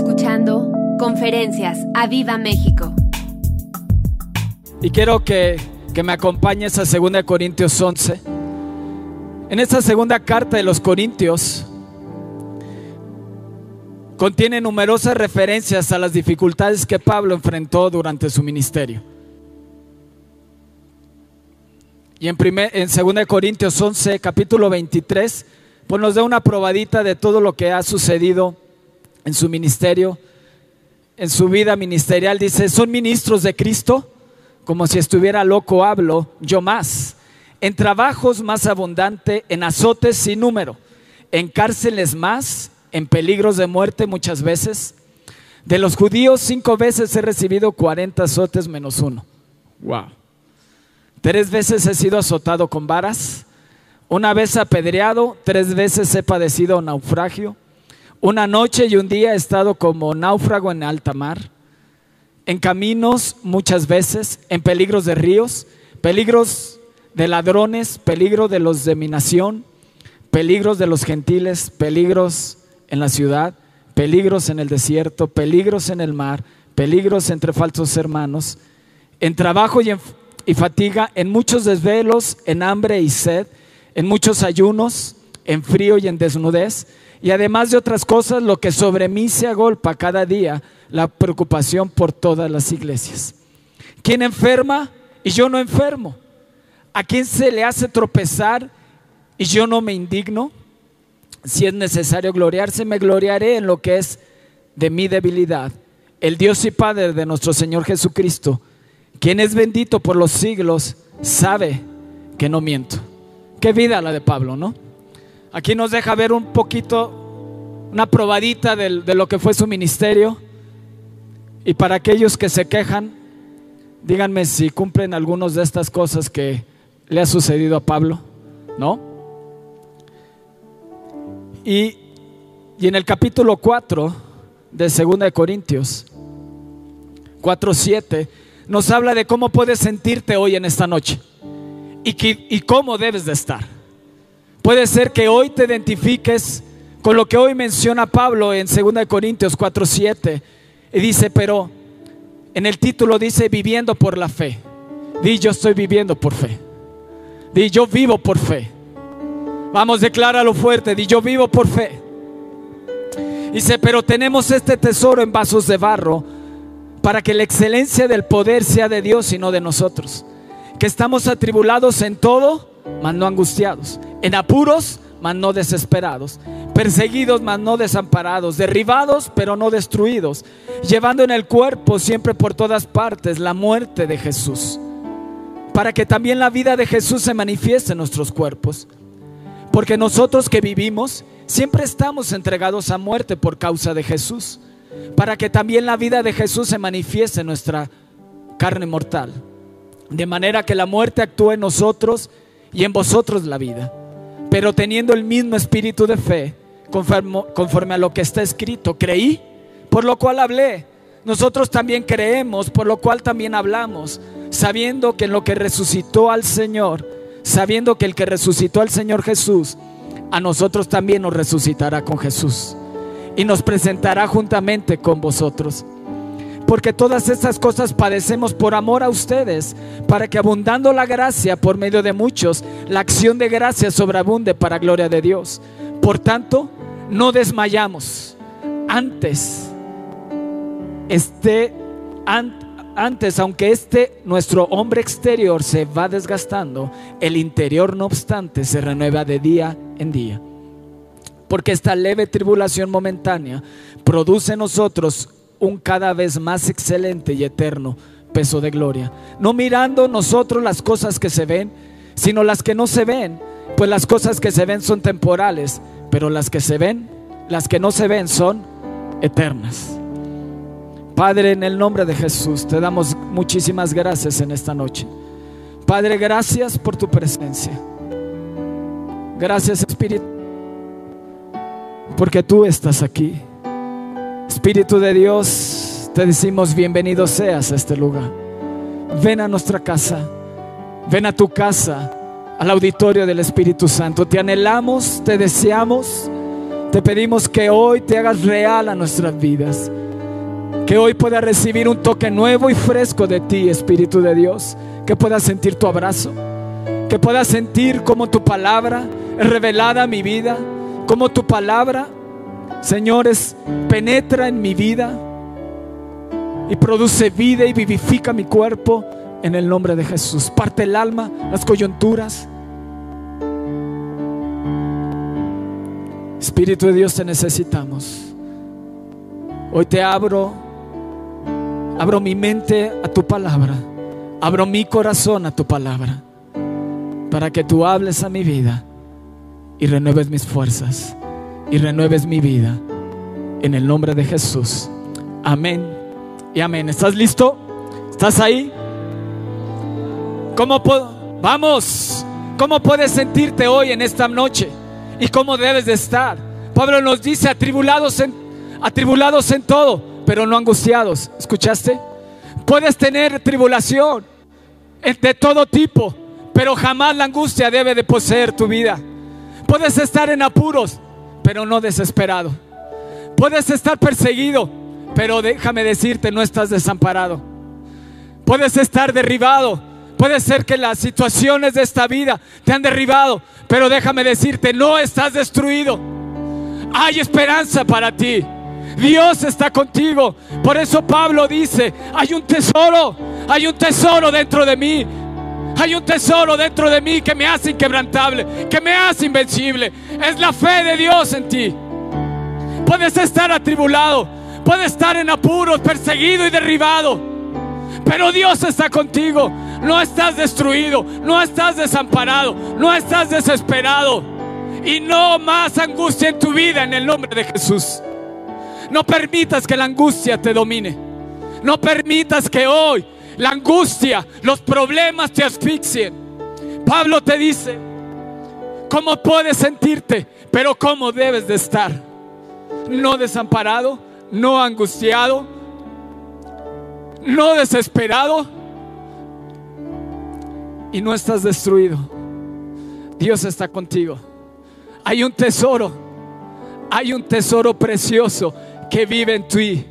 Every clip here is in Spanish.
escuchando Conferencias a Viva México. Y quiero que, que me acompañes a 2 Corintios 11. En esta segunda carta de los Corintios contiene numerosas referencias a las dificultades que Pablo enfrentó durante su ministerio. Y en, primer, en 2 Corintios 11, capítulo 23, pues nos da una probadita de todo lo que ha sucedido en su ministerio, en su vida ministerial. Dice, son ministros de Cristo, como si estuviera loco hablo, yo más. En trabajos más abundante, en azotes sin número, en cárceles más, en peligros de muerte muchas veces. De los judíos cinco veces he recibido 40 azotes menos uno. Wow. Tres veces he sido azotado con varas una vez apedreado, tres veces he padecido naufragio. Una noche y un día he estado como náufrago en alta mar. En caminos muchas veces, en peligros de ríos, peligros de ladrones, peligro de los de mi nación, peligros de los gentiles, peligros en la ciudad, peligros en el desierto, peligros en el mar, peligros entre falsos hermanos, en trabajo y, y fatiga, en muchos desvelos, en hambre y sed en muchos ayunos, en frío y en desnudez, y además de otras cosas, lo que sobre mí se agolpa cada día, la preocupación por todas las iglesias. ¿Quién enferma y yo no enfermo? ¿A quién se le hace tropezar y yo no me indigno? Si es necesario gloriarse, me gloriaré en lo que es de mi debilidad. El Dios y Padre de nuestro Señor Jesucristo, quien es bendito por los siglos, sabe que no miento. Qué vida la de Pablo, ¿no? Aquí nos deja ver un poquito, una probadita de, lo que fue su ministerio. Y para aquellos que se quejan, díganme si cumplen algunas de estas cosas que le ha sucedido a Pablo, ¿no? Y, y en el capítulo 4 de 2 de Corintios, 4.7, nos habla de cómo puedes sentirte hoy en esta noche y, cómo debes de estar. Puede ser que hoy te identifiques con lo que hoy menciona Pablo en 2 Corintios 4:7 y dice, pero en el título dice viviendo por la fe. Di yo estoy viviendo por fe. Di yo vivo por fe. Vamos, decláralo fuerte. Di yo vivo por fe. Dice, pero tenemos este tesoro en vasos de barro para que la excelencia del poder sea de Dios y no de nosotros que estamos atribulados en todo, mas no angustiados, en apuros, mas no desesperados, perseguidos, mas no desamparados, derribados, pero no destruidos, llevando en el cuerpo siempre por todas partes la muerte de Jesús, para que también la vida de Jesús se manifieste en nuestros cuerpos. Porque nosotros que vivimos, siempre estamos entregados a muerte por causa de Jesús, para que también la vida de Jesús se manifieste en nuestra carne mortal. De manera que la muerte actúe en nosotros y en vosotros la vida, pero teniendo el mismo espíritu de fe, conforme, a lo que está escrito, creí, por lo cual hablé. Nosotros también creemos, por lo cual también hablamos, sabiendo que en lo que resucitó al Señor, sabiendo que el que resucitó al Señor Jesús, a nosotros también nos resucitará con Jesús y nos presentará juntamente con vosotros porque todas estas cosas padecemos por amor a ustedes, para que abundando la gracia por medio de muchos, la acción de gracia sobreabunde para gloria de Dios. Por tanto, no desmayamos. Antes, este, antes, aunque este nuestro hombre exterior se va desgastando, el interior no obstante se renueva de día en día. Porque esta leve tribulación momentánea produce en nosotros un cada vez más excelente y eterno peso de gloria. No mirando nosotros las cosas que se ven, sino las que no se ven, pues las cosas que se ven son temporales, pero las que se ven, las que no se ven son eternas. Padre, en el nombre de Jesús, te damos muchísimas gracias en esta noche. Padre, gracias por tu presencia. Gracias Espíritu, porque tú estás aquí. Espíritu de Dios, te decimos bienvenido seas a este lugar. Ven a nuestra casa, ven a tu casa, al auditorio del Espíritu Santo. Te anhelamos, te deseamos Te pedimos que hoy te hagas real a nuestras vidas. Que hoy pueda recibir un toque nuevo y fresco de ti, Espíritu de Dios. Que pueda sentir tu abrazo. Que pueda sentir como tu palabra es revelada a mi vida. Como tu palabra, señores, penetra en mi vida y produce vida y vivifica mi cuerpo en el nombre de Jesús. Parte el alma, las coyunturas. Espíritu de Dios, te necesitamos. Hoy te abro, abro mi mente a tu palabra, abro mi corazón a tu palabra, para que tú hables a mi vida y renueves mis fuerzas y renueves mi vida. En el nombre de Jesús. Amén y amén. ¿Estás listo? ¿Estás ahí? ¿Cómo Vamos. ¿Cómo puedes sentirte hoy en esta noche? ¿Y cómo debes de estar? Pablo nos dice atribulados en, atribulados en todo, pero no angustiados. ¿Escuchaste? Puedes tener tribulación de todo tipo, pero jamás la angustia debe de poseer tu vida. Puedes estar en apuros, pero no desesperado. Puedes estar perseguido, pero déjame decirte, no estás desamparado. Puedes estar derribado, Puede ser que las situaciones de esta vida te han derribado, pero déjame decirte, no estás destruido. Hay esperanza para ti. Dios está contigo. Por eso Pablo dice, hay un tesoro, hay un tesoro dentro de mí. Hay un tesoro dentro de mí que me hace inquebrantable, que me hace invencible. Es la fe de Dios en ti. Puedes estar atribulado, puedes estar en apuros, perseguido y derribado. Pero Dios está contigo. No estás destruido, no estás desamparado, no estás desesperado. Y no más angustia en tu vida en el nombre de Jesús. No permitas que la angustia te domine. No permitas que hoy la angustia, los problemas te asfixien. Pablo te dice, ¿cómo puedes sentirte? Pero ¿cómo debes de estar? No desamparado, no angustiado, no desesperado y no estás destruido. Dios está contigo. Hay un tesoro, hay un tesoro precioso que vive en ti.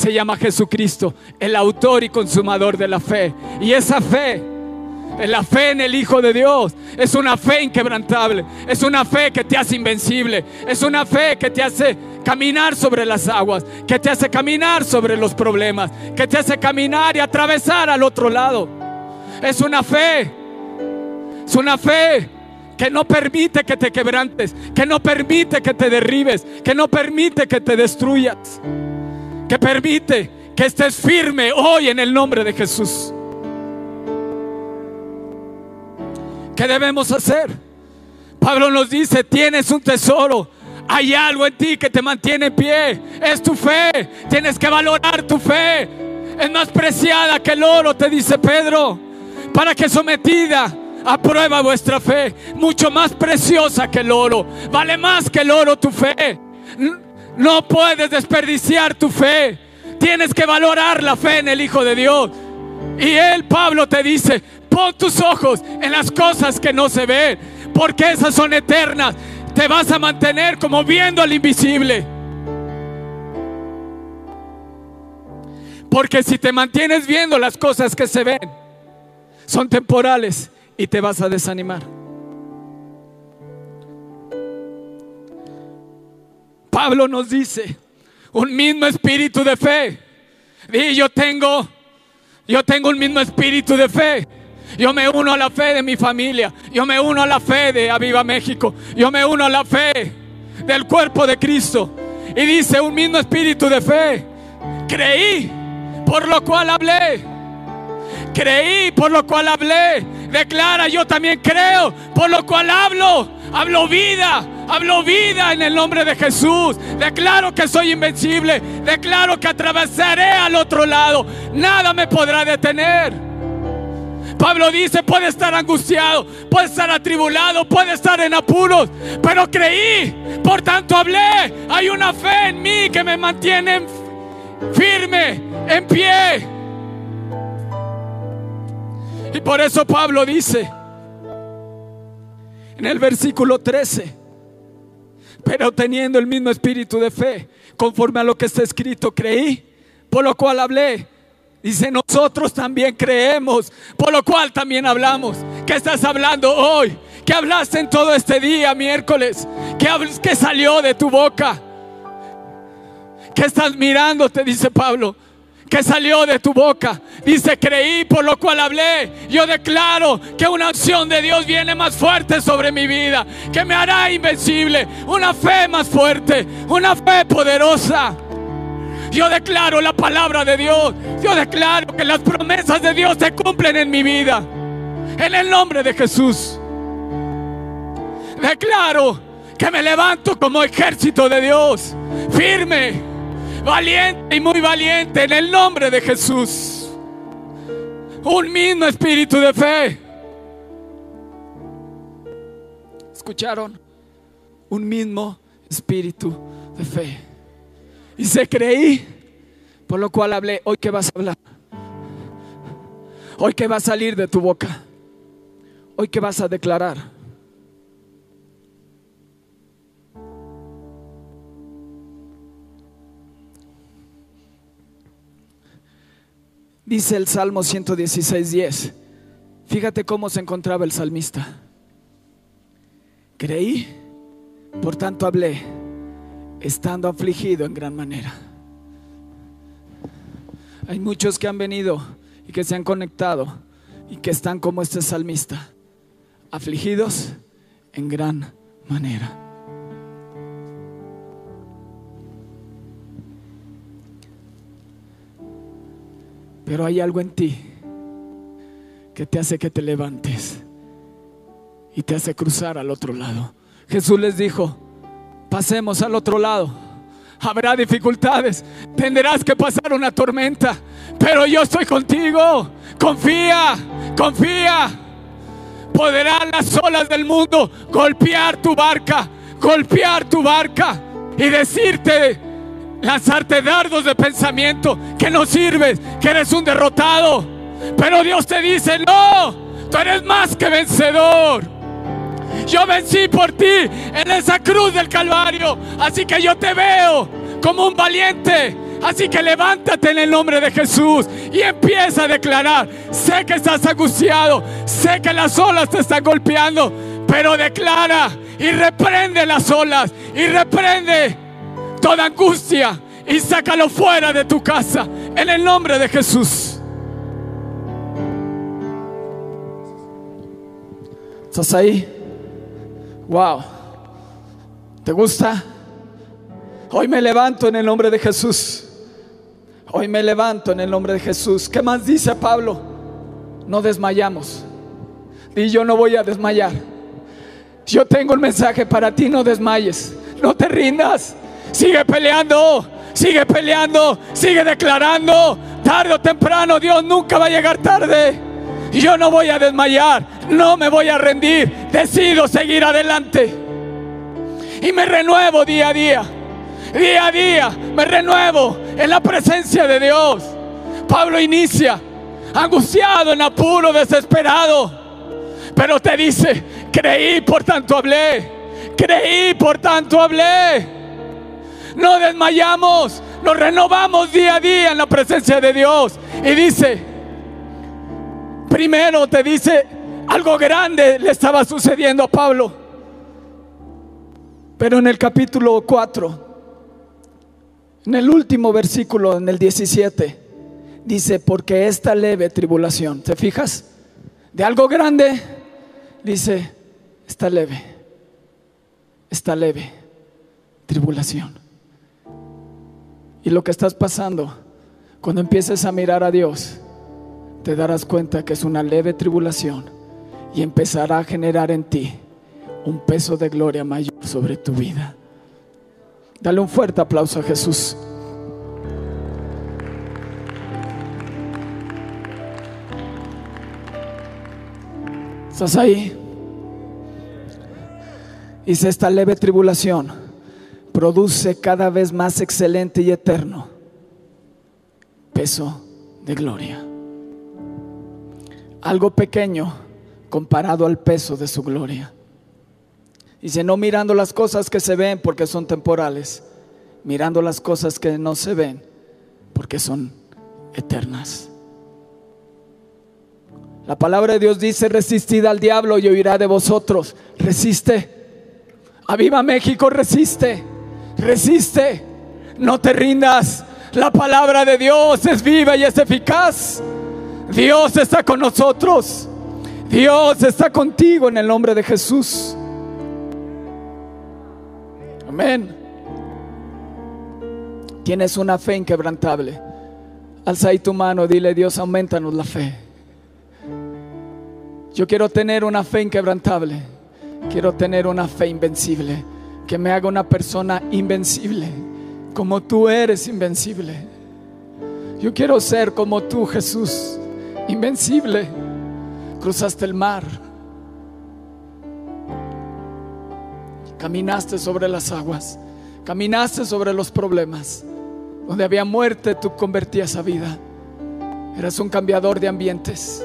Se llama Jesucristo, el autor y consumador de la fe. Y esa fe, la fe en el Hijo de Dios, es una fe inquebrantable, es una fe que te hace invencible, es una fe que te hace caminar sobre las aguas, que te hace caminar sobre los problemas, que te hace caminar y atravesar al otro lado. Es una fe. Es una fe que no permite que te quebrantes, que no permite que te derribes, que no permite que te destruyas, que permite que estés firme hoy en el nombre de Jesús. ¿Qué debemos hacer? Pablo nos dice, tienes un tesoro, hay algo en ti que te mantiene en pie, es tu fe, tienes que valorar tu fe, es más preciada que el oro, te dice Pedro para que sometida a prueba vuestra fe, mucho más preciosa que el oro, vale más que el oro tu fe. No puedes desperdiciar tu fe, tienes que valorar la fe en el Hijo de Dios. Y él, Pablo, te dice, pon tus ojos en las cosas que no se ven, porque esas son eternas. Te vas a mantener como viendo al invisible. Porque si te mantienes viendo las cosas que se ven, son temporales y te vas a desanimar. Pablo nos dice, un mismo espíritu de fe. Y yo tengo, yo tengo un mismo espíritu de fe. Yo me uno a la fe de mi familia. Yo me uno a la fe de Aviva México. Yo me uno a la fe del cuerpo de Cristo. Y dice un mismo espíritu de fe. Creí, por lo cual hablé. Creí, por lo cual hablé. Declara, yo también creo, por lo cual hablo. Hablo vida, hablo vida en el nombre de Jesús. Declaro que soy invencible. Declaro que atravesaré al otro lado. Nada me podrá detener. Pablo dice, puede estar angustiado, puede estar atribulado, puede estar en apuros, pero creí, por tanto hablé. Hay una fe en mí que me mantiene firme, en pie. Y por eso Pablo dice en el versículo 13, pero teniendo el mismo espíritu de fe, conforme a lo que está escrito, creí, por lo cual hablé. Dice, nosotros también creemos, por lo cual también hablamos. ¿Qué estás hablando hoy? ¿Qué hablaste en todo este día, miércoles? ¿Qué, salió de tu boca? ¿Qué estás mirando? Te dice Pablo. ¿Qué salió de tu boca? Dice, creí por lo cual hablé. Yo declaro que una acción de Dios viene más fuerte sobre mi vida, que me hará invencible. Una fe más fuerte, una fe poderosa. Yo declaro la palabra de Dios. Yo declaro que las promesas de Dios se cumplen en mi vida. En el nombre de Jesús. Declaro que me levanto como ejército de Dios. Firme valiente y muy valiente en el nombre de Jesús. Un mismo espíritu de fe. ¿Escucharon? Un mismo espíritu de fe. Y se creí, por lo cual hablé. Hoy que vas a hablar. Hoy que va a salir de tu boca. Hoy que vas a declarar. Dice el Salmo 116, Fíjate cómo se encontraba el salmista. Creí, por tanto hablé, estando afligido en gran manera. Hay muchos que han venido y que se han conectado y que están como este salmista, afligidos en gran manera. Pero hay algo en ti que te hace que te levantes y te hace cruzar al otro lado. Jesús les dijo, pasemos al otro lado. Habrá dificultades, tendrás que pasar una tormenta, pero yo estoy contigo. Confía, confía. Podrán las olas del mundo golpear tu barca, golpear tu barca y decirte, lanzarte dardos de pensamiento que no sirves, que eres un derrotado. Pero Dios te dice, no, tú eres más que vencedor. Yo vencí por ti en esa cruz del Calvario. Así que yo te veo como un valiente. Así que levántate en el nombre de Jesús y empieza a declarar. Sé que estás angustiado, sé que las olas te están golpeando, pero declara y reprende las olas y reprende toda angustia y sácalo fuera de tu casa en el nombre de Jesús. ¿Estás ahí? Wow. ¿Te gusta? Hoy me levanto en el nombre de Jesús. Hoy me levanto en el nombre de Jesús. ¿Qué más dice Pablo? No desmayamos. Y yo no voy a desmayar. Yo tengo un mensaje para ti, no desmayes. No te rindas. Sigue peleando, sigue peleando, sigue declarando. Tarde o temprano Dios nunca va a llegar tarde. Yo no voy a desmayar, no me voy a rendir. Decido seguir adelante. Y me renuevo día a día. Día a día me renuevo en la presencia de Dios. Pablo inicia angustiado, en apuro, desesperado. Pero te dice, creí, por tanto hablé. Creí, por tanto hablé no desmayamos, nos renovamos día a día en la presencia de Dios. Y dice, primero te dice, algo grande le estaba sucediendo a Pablo. Pero en el capítulo 4, en el último versículo, en el 17, dice, porque esta leve tribulación, ¿te fijas? De algo grande, dice, está leve, está leve tribulación. Y lo que estás pasando, cuando empieces a mirar a Dios, te darás cuenta que es una leve tribulación y empezará a generar en ti un peso de gloria mayor sobre tu vida. Dale un fuerte aplauso a Jesús. ¿Estás ahí? Dice esta leve tribulación produce cada vez más excelente y eterno peso de gloria. Algo pequeño comparado al peso de su gloria. Dice, no mirando las cosas que se ven porque son temporales, mirando las cosas que no se ven porque son eternas. La palabra de Dios dice, resistid al diablo y oirá de vosotros. Resiste. Aviva México, resiste. Resiste. No te rindas. La palabra de Dios es viva y es eficaz. Dios está con nosotros. Dios está contigo en el nombre de Jesús. Amén. Tienes una fe inquebrantable. Alza ahí tu mano, dile Dios, aumentanos la fe. Yo quiero tener una fe inquebrantable. Quiero tener una fe invencible. Que me haga una persona invencible. Como tú eres invencible. Yo quiero ser como tú, Jesús. Invencible. Cruzaste el mar. Caminaste sobre las aguas. Caminaste sobre los problemas. Donde había muerte, tú convertías a vida. Eras un cambiador de ambientes.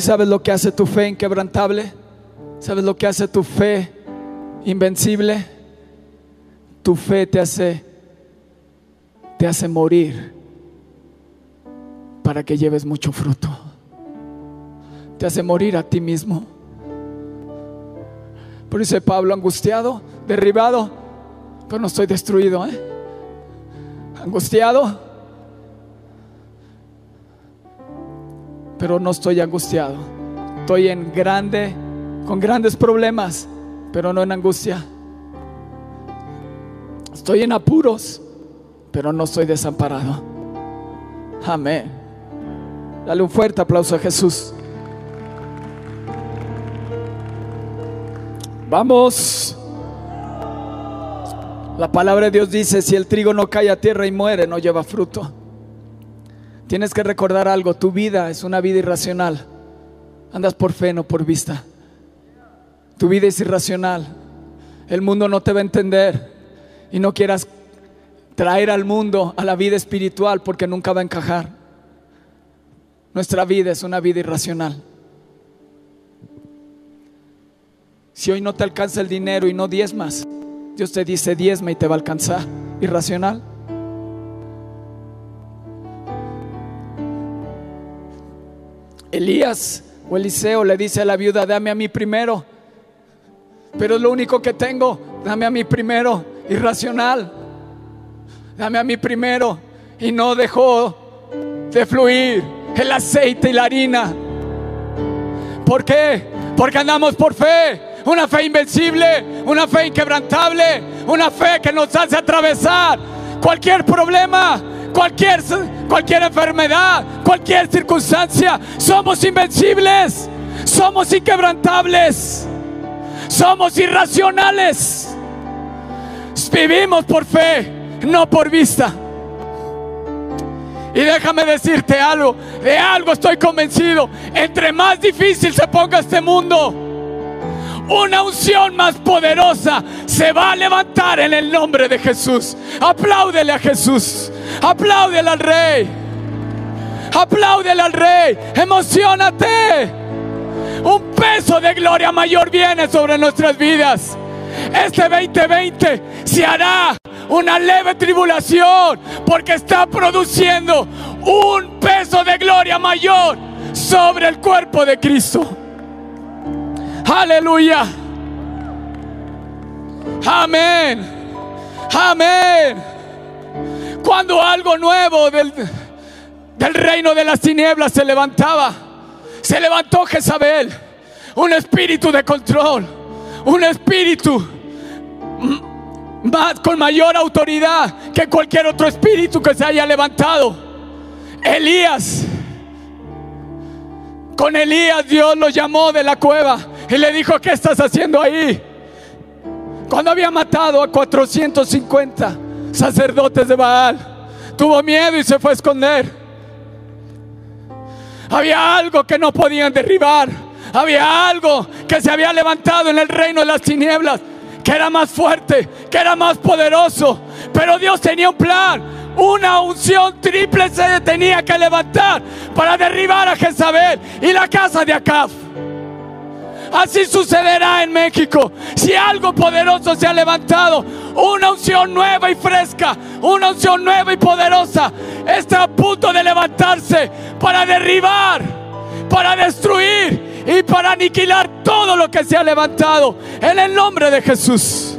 ¿Y sabes lo que hace tu fe inquebrantable? ¿Sabes lo que hace tu fe invencible? Tu fe te hace te hace morir para que lleves mucho fruto. Te hace morir a ti mismo. Por eso Pablo angustiado, derribado, pero no estoy destruido, ¿eh? Angustiado, pero no estoy angustiado. Estoy en grande, con grandes problemas, pero no en angustia. Estoy en apuros, pero no estoy desamparado. Amén. Dale un fuerte aplauso a Jesús. Vamos. La palabra de Dios dice, si el trigo no cae a tierra y muere, no lleva fruto. Tienes que recordar algo, tu vida es una vida irracional. Andas por fe, no por vista. Tu vida es irracional. El mundo no te va a entender y no quieras traer al mundo a la vida espiritual porque nunca va a encajar. Nuestra vida es una vida irracional. Si hoy no te alcanza el dinero y no diezmas, Dios te dice diezma y te va a alcanzar. Irracional. Elías o Eliseo le dice a la viuda, dame a mí primero. Pero es lo único que tengo, dame a mí primero. Irracional. Dame a mí primero. Y no dejó de fluir el aceite y la harina. ¿Por qué? Porque andamos por fe. Una fe invencible, una fe inquebrantable, una fe que nos hace atravesar cualquier problema, cualquier, cualquier enfermedad, cualquier circunstancia. Somos invencibles, somos inquebrantables, somos irracionales. Vivimos por fe, no por vista. Y déjame decirte algo, de algo estoy convencido. Entre más difícil se ponga este mundo, una unción más poderosa se va a levantar en el nombre de Jesús. Apláudele a Jesús. Apláudele al Rey. Apláudele al Rey. Emocionate. Un peso de gloria mayor viene sobre nuestras vidas. Este 2020 se hará una leve tribulación porque está produciendo un peso de gloria mayor sobre el cuerpo de Cristo. Aleluya. Amén. Amén. Cuando algo nuevo del, del reino de las tinieblas se levantaba, se levantó Jezabel, un espíritu de control, un espíritu más, con mayor autoridad que cualquier otro espíritu que se haya levantado. Elías, con Elías Dios lo llamó de la cueva y le dijo, ¿qué estás haciendo ahí? Cuando había matado a 450 sacerdotes de Baal, tuvo miedo y se fue a esconder. Había algo que no podían derribar. Había algo que se había levantado en el reino de las tinieblas, que era más fuerte, que era más poderoso. Pero Dios tenía un plan, una unción triple se tenía que levantar para derribar a Jezabel y la casa de Acab. Así sucederá en México. Si algo poderoso se ha levantado, una unción nueva y fresca, una unción nueva y poderosa, está a punto de levantarse para derribar, para destruir y para aniquilar todo lo que se ha levantado en el nombre de Jesús.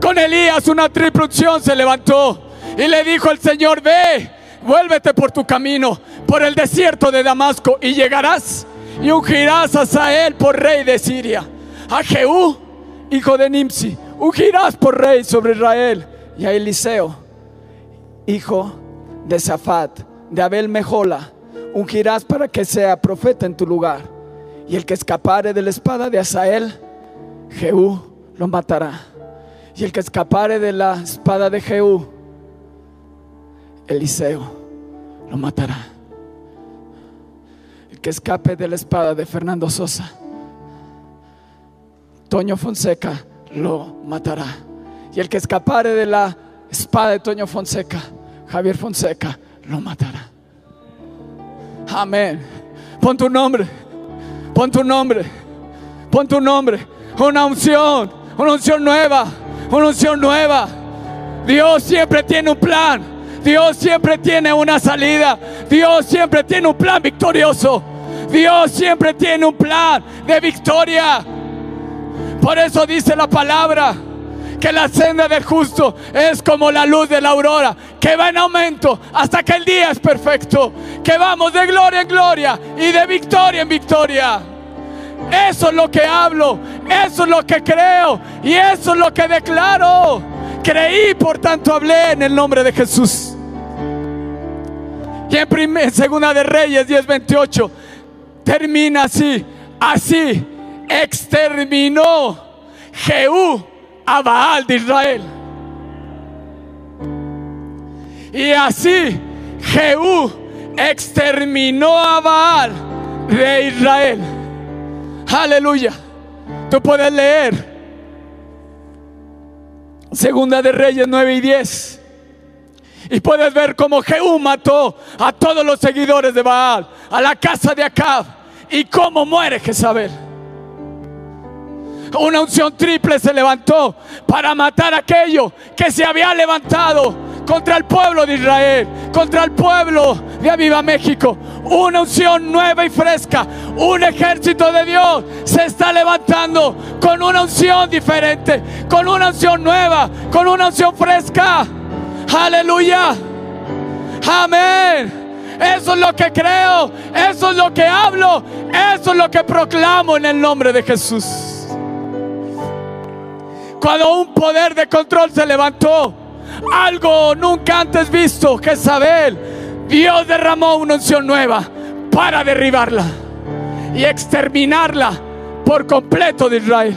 Con Elías una triple unción se levantó y le dijo el Señor, ve, vuélvete por tu camino por el desierto de Damasco y llegarás y ungirás a Sael por rey de Siria, a Jehú, hijo de Nimsi, ungirás por rey sobre Israel y a Eliseo, hijo de Safat, de Abel Mejola, ungirás para que sea profeta en tu lugar. Y el que escapare de la espada de Asael, Jehú lo matará. Y el que escapare de la espada de Jehú, Eliseo lo matará que escape de la espada de Fernando Sosa. Toño Fonseca lo matará. Y el que escapare de la espada de Toño Fonseca, Javier Fonseca, lo matará. Amén. Pon tu nombre. Pon tu nombre. Pon tu nombre. Una unción. Una unción nueva. Una unción nueva. Dios siempre tiene un plan. Dios siempre tiene una salida. Dios siempre tiene un plan victorioso. Dios siempre tiene un plan de victoria. Por eso dice la palabra que la senda del justo es como la luz de la aurora, que va en aumento hasta que el día es perfecto, que vamos de gloria en gloria y de victoria en victoria. Eso es lo que hablo, eso es lo que creo y eso es lo que declaro. Creí, por tanto hablé en el nombre de Jesús. Y en, en Segunda de Reyes 10:28 termina así. Así exterminó Jehú a Baal de Israel. Y así Jehú exterminó a Baal de Israel. Aleluya. Tú puedes leer Segunda de Reyes 9 y 10. Y puedes ver cómo Jehú mató a todos los seguidores de Baal, a la casa de Acab, y cómo muere Jezabel. Una unción triple se levantó para matar aquello que se había levantado contra el pueblo de Israel, contra el pueblo de Aviva México. Una unción nueva y fresca, un ejército de Dios se está levantando con una unción diferente, con una unción nueva, con una unción fresca. Aleluya. Amén. Eso es lo que creo, eso es lo que hablo, eso es lo que proclamo en el nombre de Jesús. Cuando un poder de control se levantó, algo nunca antes visto, Jezabel, Dios derramó una unción nueva para derribarla y exterminarla por completo de Israel.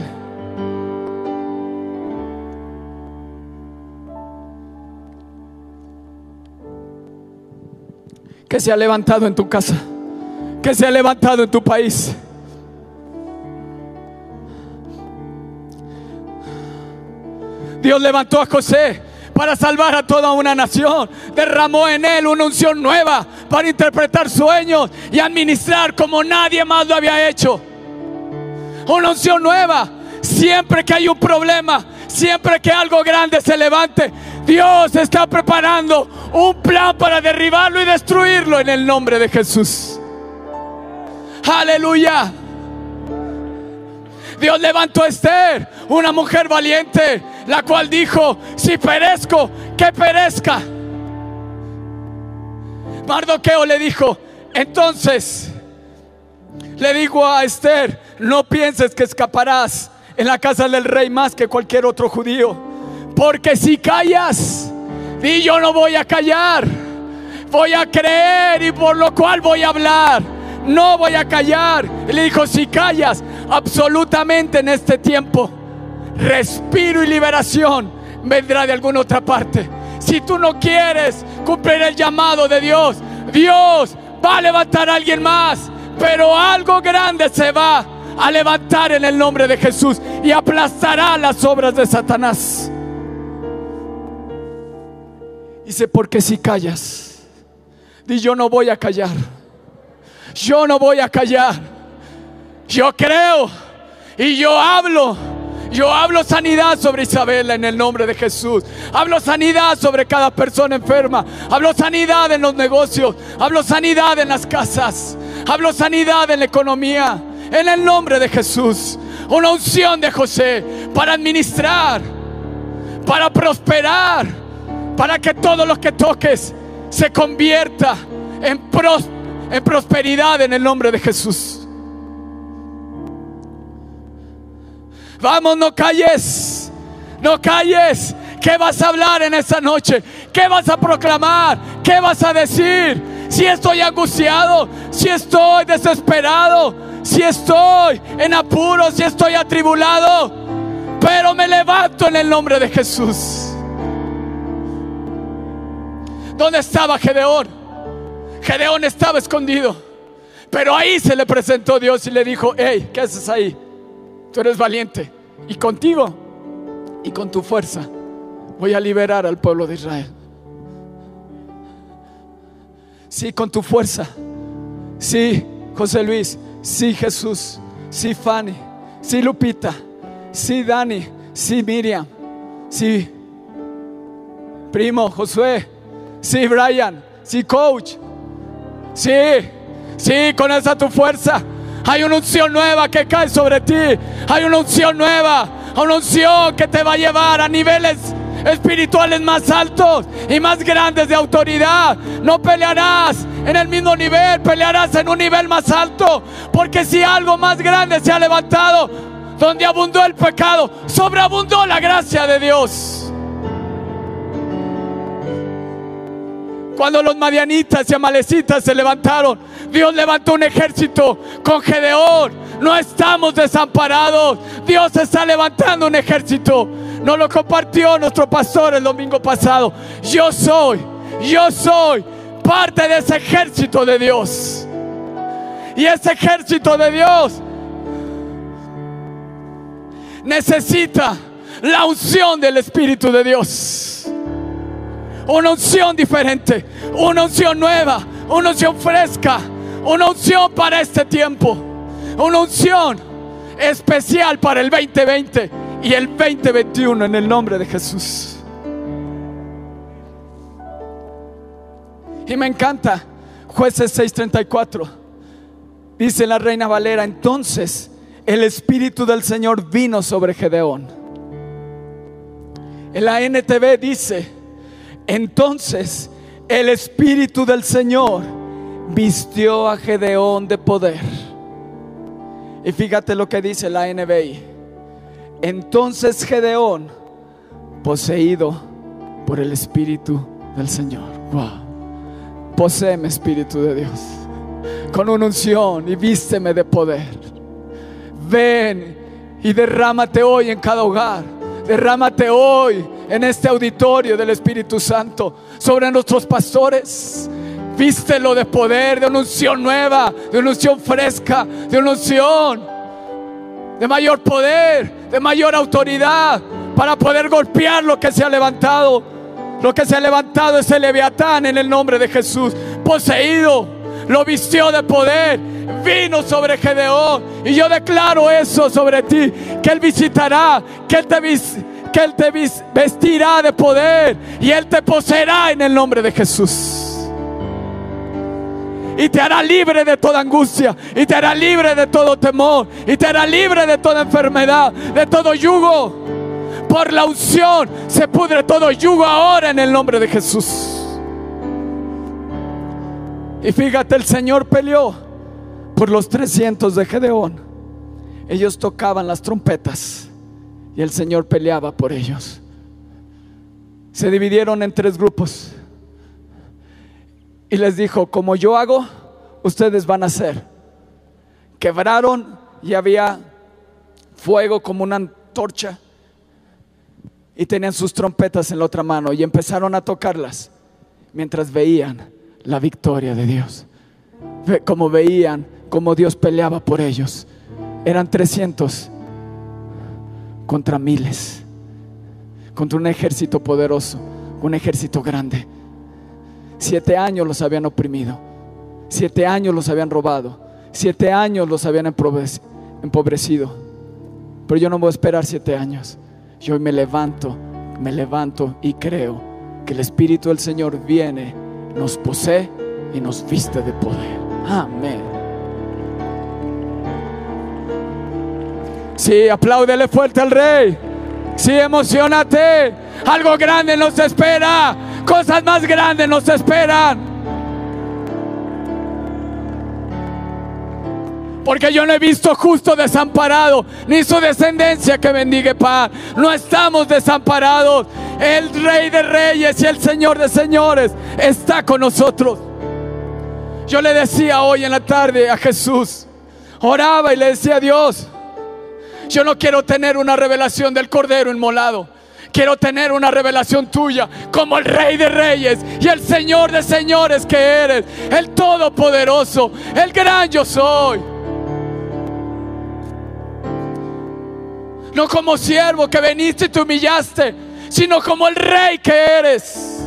que se ha levantado en tu casa, que se ha levantado en tu país. Dios levantó a José para salvar a toda una nación. Derramó en él una unción nueva para interpretar sueños y administrar como nadie más lo había hecho. Una unción nueva. Siempre que hay un problema, siempre que algo grande se levante, Dios está preparando un plan para derribarlo y destruirlo en el nombre de Jesús. Aleluya. Dios levantó a Esther, una mujer valiente, la cual dijo, si perezco, que perezca. Mardoqueo le dijo, entonces, le digo a Esther, no pienses que escaparás en la casa del rey más que cualquier otro judío porque si callas, y yo no voy a callar, voy a creer y por lo cual voy a hablar. No voy a callar. Le dijo, si callas, absolutamente en este tiempo, respiro y liberación vendrá de alguna otra parte. Si tú no quieres cumplir el llamado de Dios, Dios va a levantar a alguien más, pero algo grande se va a levantar en el nombre de Jesús y aplastará las obras de Satanás. Dice, porque si callas, di yo no voy a callar. Yo no voy a callar. Yo creo y yo hablo. Yo hablo sanidad sobre Isabela en el nombre de Jesús. Hablo sanidad sobre cada persona enferma. Hablo sanidad en los negocios. Hablo sanidad en las casas. Hablo sanidad en la economía. En el nombre de Jesús. Una unción de José para administrar, para prosperar, para que todo lo que toques se convierta en, en prosperidad en el nombre de Jesús. Vamos, no calles. No calles. ¿Qué vas a hablar en esta noche? ¿Qué vas a proclamar? ¿Qué vas a decir? Si estoy angustiado, si estoy desesperado, si estoy en apuro, si estoy atribulado, pero me levanto en el nombre de Jesús. ¿Dónde estaba Gedeón? Gedeón estaba escondido, pero ahí se le presentó Dios y le dijo, hey, ¿qué haces ahí? Tú eres valiente. Y contigo y con tu fuerza voy a liberar al pueblo de Israel. Sí, con tu fuerza. Sí, José Luis. Sí, Jesús. Sí, Fanny. Sí, Lupita. Sí, Dani. Sí, Miriam. Sí, primo Josué. Sí, Brian. Sí, coach. Sí, sí, con esa tu fuerza. Hay una unción nueva que cae sobre ti. Hay una unción nueva. Una unción que te va a llevar a niveles espirituales más altos y más grandes de autoridad. No pelearás en el mismo nivel, pelearás en un nivel más alto. Porque si algo más grande se ha levantado, donde abundó el pecado, sobreabundó la gracia de Dios. Cuando los madianitas y amalecitas se levantaron, Dios levantó un ejército con Gedeón. No estamos desamparados. Dios está levantando un ejército. Nos lo compartió nuestro pastor el domingo pasado. Yo soy, yo soy parte de ese ejército de Dios. Y ese ejército de Dios necesita la unción del Espíritu de Dios una unción diferente, una unción nueva, una unción fresca, una unción para este tiempo, una unción especial para el 2020 y el 2021 en el nombre de Jesús. Y me encanta jueces 6:34. Dice la reina Valera, entonces el Espíritu del Señor vino sobre Gedeón. En la NTV dice, entonces el Espíritu del Señor vistió a Gedeón de poder. Y fíjate lo que dice la NBI. Entonces Gedeón, poseído por el Espíritu del Señor. Wow. Poseeme, Espíritu de Dios, con una unción y vísteme de poder. Ven y derrámate hoy en cada hogar. Derrámate hoy en este auditorio del Espíritu Santo sobre nuestros pastores. Vístelo de poder, de una unción nueva, de una unción fresca, de una unción de mayor poder, de mayor autoridad, para poder golpear lo que se ha levantado. Lo que se ha levantado es el leviatán en el nombre de Jesús, poseído, lo vistió de poder, vino sobre Gedeón. Y yo declaro eso sobre ti, que Él visitará, que Él te que Él te vestirá de poder y Él te poseerá en el nombre de Jesús. Y te hará libre de toda angustia, y te hará libre de todo temor, y te hará libre de toda enfermedad, de todo yugo. Por la unción se pudre todo yugo ahora en el nombre de Jesús. Y fíjate, el Señor peleó por los 300 de Gedeón. Ellos tocaban las trompetas y el Señor peleaba por ellos. Se dividieron en tres grupos y les dijo, como yo hago, ustedes van a hacer. Quebraron y había fuego como una antorcha y tenían sus trompetas en la otra mano y empezaron a tocarlas mientras veían la victoria de Dios. Como veían como Dios peleaba por ellos. Eran 300 contra miles, contra un ejército poderoso, un ejército grande. Siete años los habían oprimido. Siete años los habían robado. Siete años los habían empobrecido. Pero yo no voy a esperar siete años. Yo hoy me levanto, me levanto y creo que el Espíritu del Señor viene, nos posee y nos viste de poder. Amén. Sí, apláudele fuerte al Rey. Sí, emocionate. Algo grande nos espera. Cosas más grandes nos esperan. Porque yo no he visto justo desamparado, ni su descendencia que bendiga paz. No estamos desamparados. El Rey de Reyes y el Señor de Señores está con nosotros. Yo le decía hoy en la tarde a Jesús, oraba y le decía a Dios, yo no quiero tener una revelación del Cordero inmolado. Quiero tener una revelación tuya como el Rey de Reyes y el Señor de Señores que eres, el Todopoderoso, el gran yo soy. No como siervo que veniste y te humillaste, sino como el rey que eres.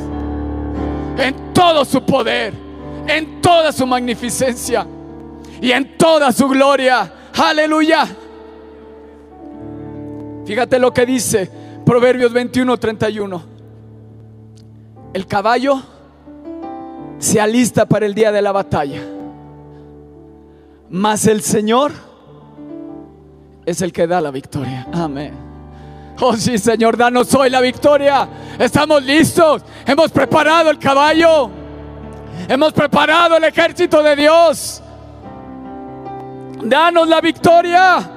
En todo su poder, en toda su magnificencia y en toda su gloria. Aleluya. Fíjate lo que dice Proverbios 21, 31. El caballo se alista para el día de la batalla. Mas el Señor es el que da la victoria. Amén. Oh sí, Señor, danos hoy la victoria. Estamos listos. Hemos preparado el caballo. Hemos preparado el ejército de Dios. Danos la victoria.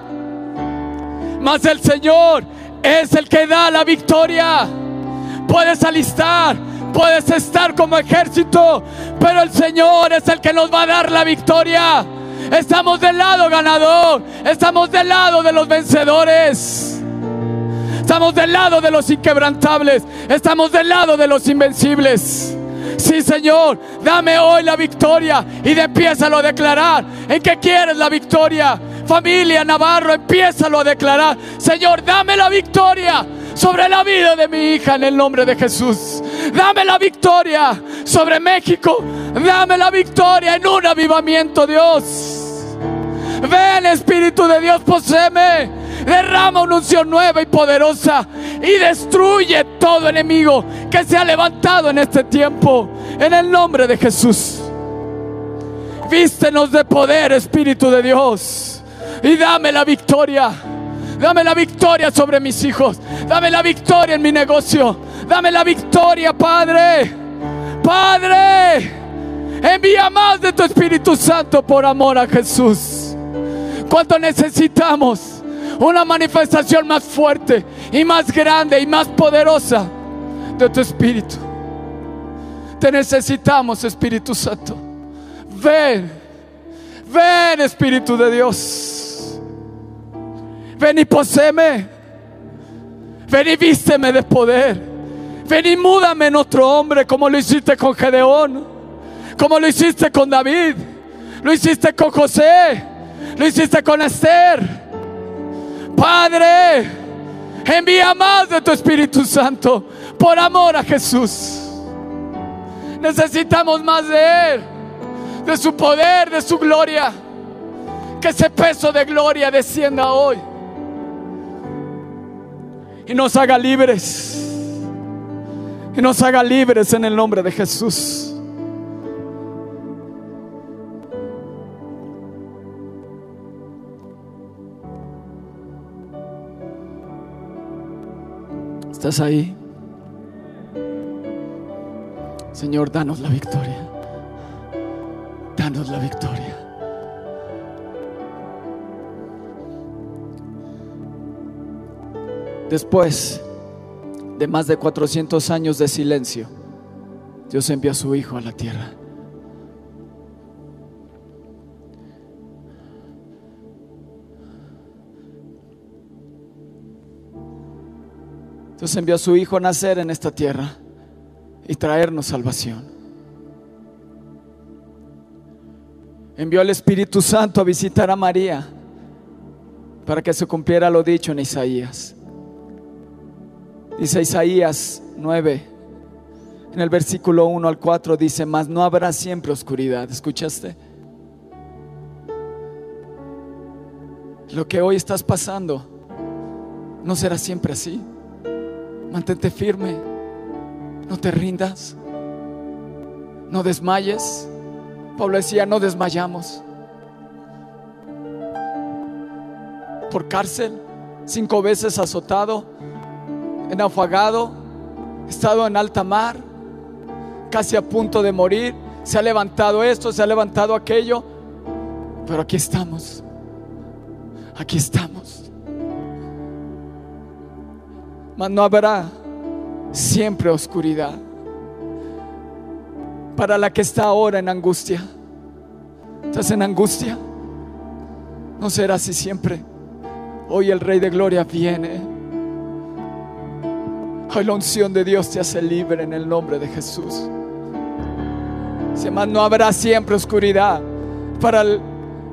Mas el Señor es el que da la victoria. Puedes alistar, puedes estar como ejército, pero el Señor es el que nos va a dar la victoria. Estamos del lado ganador. Estamos del lado de los vencedores. Estamos del lado de los inquebrantables. Estamos del lado de los invencibles. Sí, Señor, dame hoy la victoria y empiézalo a declarar. ¿En qué quieres la victoria? Familia Navarro, empiézalo a declarar. Señor, dame la victoria sobre la vida de mi hija en el nombre de Jesús. Dame la victoria sobre México. Dame la victoria en un avivamiento, Dios. Ven Espíritu de Dios, poséeme. Derrama una unción nueva y poderosa y destruye todo enemigo que se ha levantado en este tiempo. En el nombre de Jesús. Vístenos de poder, Espíritu de Dios. Y dame la victoria. Dame la victoria sobre mis hijos. Dame la victoria en mi negocio. Dame la victoria, Padre. Padre. Envía más de tu Espíritu Santo por amor a Jesús. ¿Cuánto necesitamos? Una manifestación más fuerte y más grande y más poderosa de tu Espíritu. Te necesitamos, Espíritu Santo. Ven, ven, Espíritu de Dios. Ven y poséme. Ven y vísteme de poder. Ven y múdame en otro hombre como lo hiciste con Gedeón. Como lo hiciste con David. Lo hiciste con José. Lo hiciste con Esther. Padre, envía más de tu Espíritu Santo por amor a Jesús. Necesitamos más de Él, de su poder, de su gloria. Que ese peso de gloria descienda hoy y nos haga libres. Y nos haga libres en el nombre de Jesús. ¿Estás ahí? Señor, danos la victoria. Danos la victoria. Después de más de 400 años de silencio, Dios envió a su Hijo a la tierra. Dios envió a su Hijo a nacer en esta tierra y traernos salvación. Envió al Espíritu Santo a visitar a María para que se cumpliera lo dicho en Isaías. Dice Isaías 9, En el versículo 1 al 4 dice, mas no habrá siempre oscuridad. ¿Escuchaste? Lo que hoy estás pasando no será siempre así. Mantente firme. No te rindas. No desmayes. Pablo decía, no desmayamos. Por cárcel, cinco veces azotado, enafagado, estado en alta mar, casi a punto de morir. Se ha levantado esto, se ha levantado aquello. Pero aquí estamos. Aquí estamos. Mas no habrá siempre oscuridad para la que está ahora en angustia. ¿Estás en angustia? No será así siempre. Hoy el Rey de Gloria viene. Hoy la unción de Dios te hace libre en el nombre de Jesús. No habrá siempre oscuridad para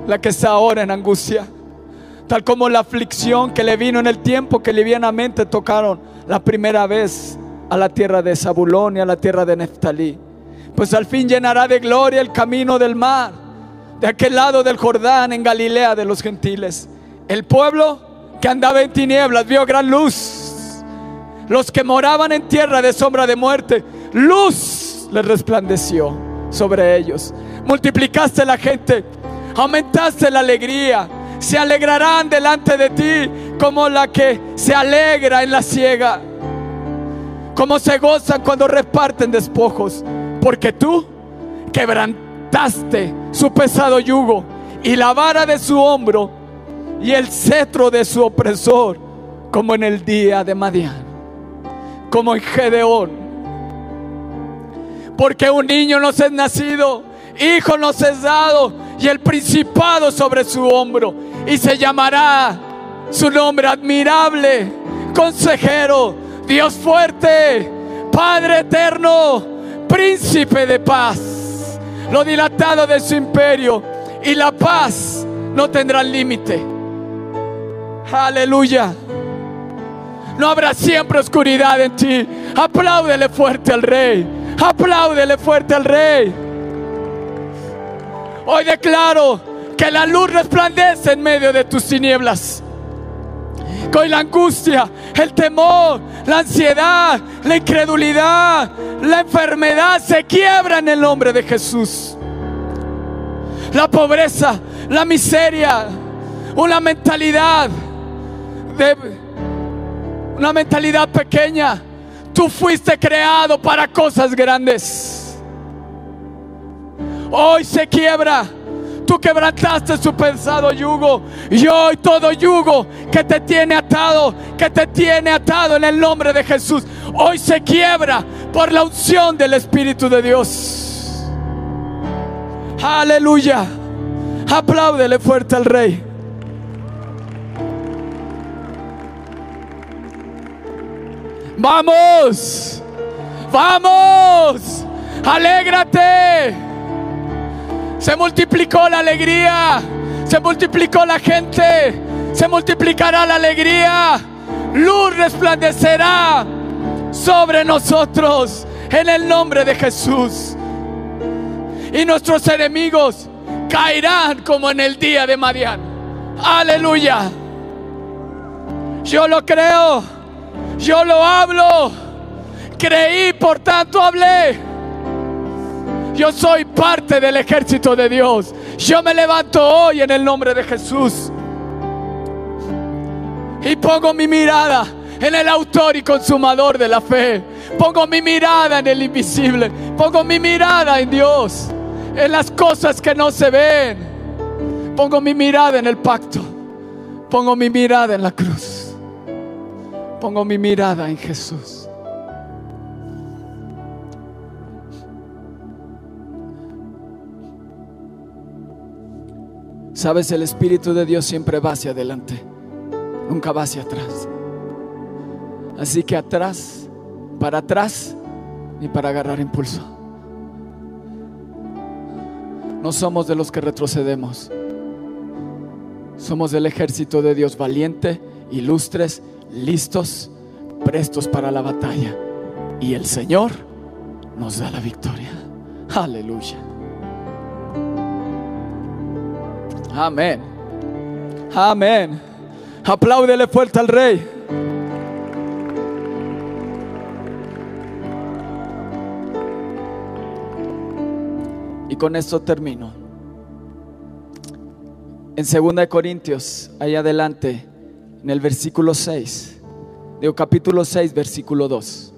la que está ahora en angustia. Tal como la aflicción que le vino en el tiempo que livianamente tocaron la primera vez a la tierra de Zabulón y a la tierra de Neftalí. Pues al fin llenará de gloria el camino del mar, de aquel lado del Jordán, en Galilea de los gentiles. El pueblo que andaba en tinieblas vio gran luz. Los que moraban en tierra de sombra de muerte, luz les resplandeció sobre ellos. Multiplicaste la gente, aumentaste la alegría. Se alegrarán delante de ti como la que se alegra en la ciega, como se gozan cuando reparten despojos porque tú quebrantaste su pesado yugo y la vara de su hombro y el cetro de su opresor, como en el día de Madián, como en Gedeón. Porque un niño nos es nacido, hijo nos es dado, y el principado sobre su hombro, y se llamará su nombre admirable, consejero, Dios fuerte, Padre eterno príncipe de paz. Lo dilatado de su imperio y la paz no tendrá límite. Aleluya. No habrá siempre oscuridad en ti. Apláudele fuerte al rey. Apláudele fuerte al rey. Hoy declaro que la luz resplandece en medio de tus tinieblas. Con la angustia, el temor, la ansiedad, la incredulidad, la enfermedad se quiebra en el nombre de Jesús. La pobreza, la miseria, una mentalidad de una mentalidad pequeña. Tú fuiste creado para cosas grandes. Hoy se quiebra Tú quebrantaste su pensado yugo. Y hoy todo yugo que te tiene atado, que te tiene atado en el nombre de Jesús, hoy se quiebra por la unción del Espíritu de Dios. Aleluya. Apláudele fuerte al Rey. Vamos, vamos, alégrate. Se multiplicó la alegría. Se multiplicó la gente. Se multiplicará la alegría. Luz resplandecerá sobre nosotros en el nombre de Jesús. Y nuestros enemigos caerán como en el día de Marián. Aleluya. Yo lo creo. Yo lo hablo. Creí, por tanto hablé. Yo soy parte del ejército de Dios. Yo me levanto hoy en el nombre de Jesús. Y pongo mi mirada en el autor y consumador de la fe. Pongo mi mirada en el invisible. Pongo mi mirada en Dios. En las cosas que no se ven. Pongo mi mirada en el pacto. Pongo mi mirada en la cruz. Pongo mi mirada en Jesús. Sabes, el Espíritu de Dios siempre va hacia adelante, nunca va hacia atrás. Así que atrás, para atrás, y para agarrar impulso. No somos de los que retrocedemos. Somos del ejército de Dios valiente, ilustres, listos, prestos para la batalla. Y el Señor nos da la victoria. Aleluya. Amén. Amén. Apláudele fuerte al rey. Y con esto termino. En 2 Corintios, ahí adelante, en el versículo 6, digo capítulo 6, versículo 2.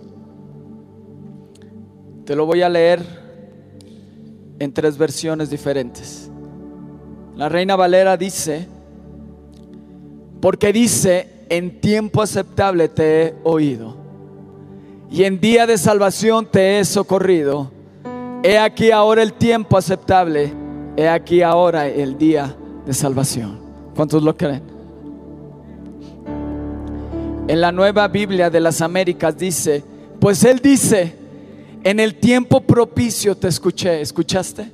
Te lo voy a leer en tres versiones diferentes. La Reina Valera dice, porque dice, en tiempo aceptable te he oído y en día de salvación te he socorrido. He aquí ahora el tiempo aceptable, he aquí ahora el día de salvación. ¿Cuántos lo creen? En la nueva Biblia de las Américas dice, pues Él dice, en el tiempo propicio te escuché, ¿escuchaste?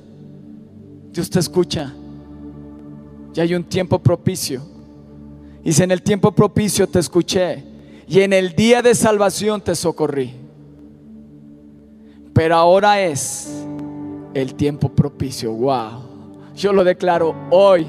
Dios te escucha. Ya hay un tiempo propicio. Dice, en el tiempo propicio te escuché y en el día de salvación te socorrí. Pero ahora es el tiempo propicio. Wow. Yo lo declaro hoy.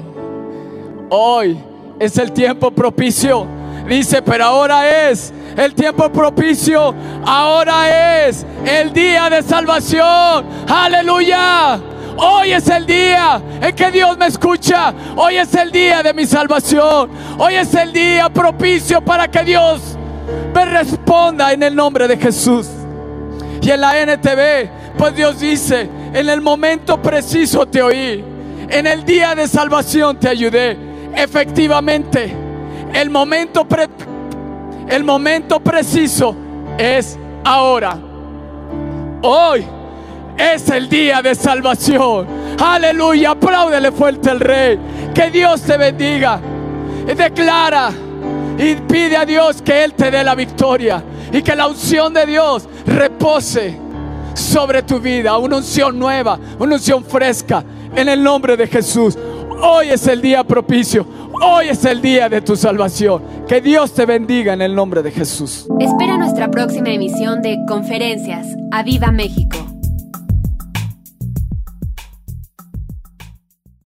Hoy es el tiempo propicio. Dice, pero ahora es el tiempo propicio. Ahora es el día de salvación. Aleluya. Hoy es el día en que Dios me escucha. Hoy es el día de mi salvación. Hoy es el día propicio para que Dios me responda en el nombre de Jesús. Y en la NTV, pues Dios dice, en el momento preciso te oí. En el día de salvación te ayudé. Efectivamente, el momento, el momento preciso es ahora. Hoy es el día de salvación. Aleluya, apláudele fuerte al rey. Que Dios te bendiga. Declara y pide a Dios que Él te dé la victoria y que la unción de Dios repose sobre tu vida. Una unción nueva, una unción fresca en el nombre de Jesús. Hoy es el día propicio. Hoy es el día de tu salvación. Que Dios te bendiga en el nombre de Jesús. Espera nuestra próxima emisión de Conferencias. ¡A Viva México!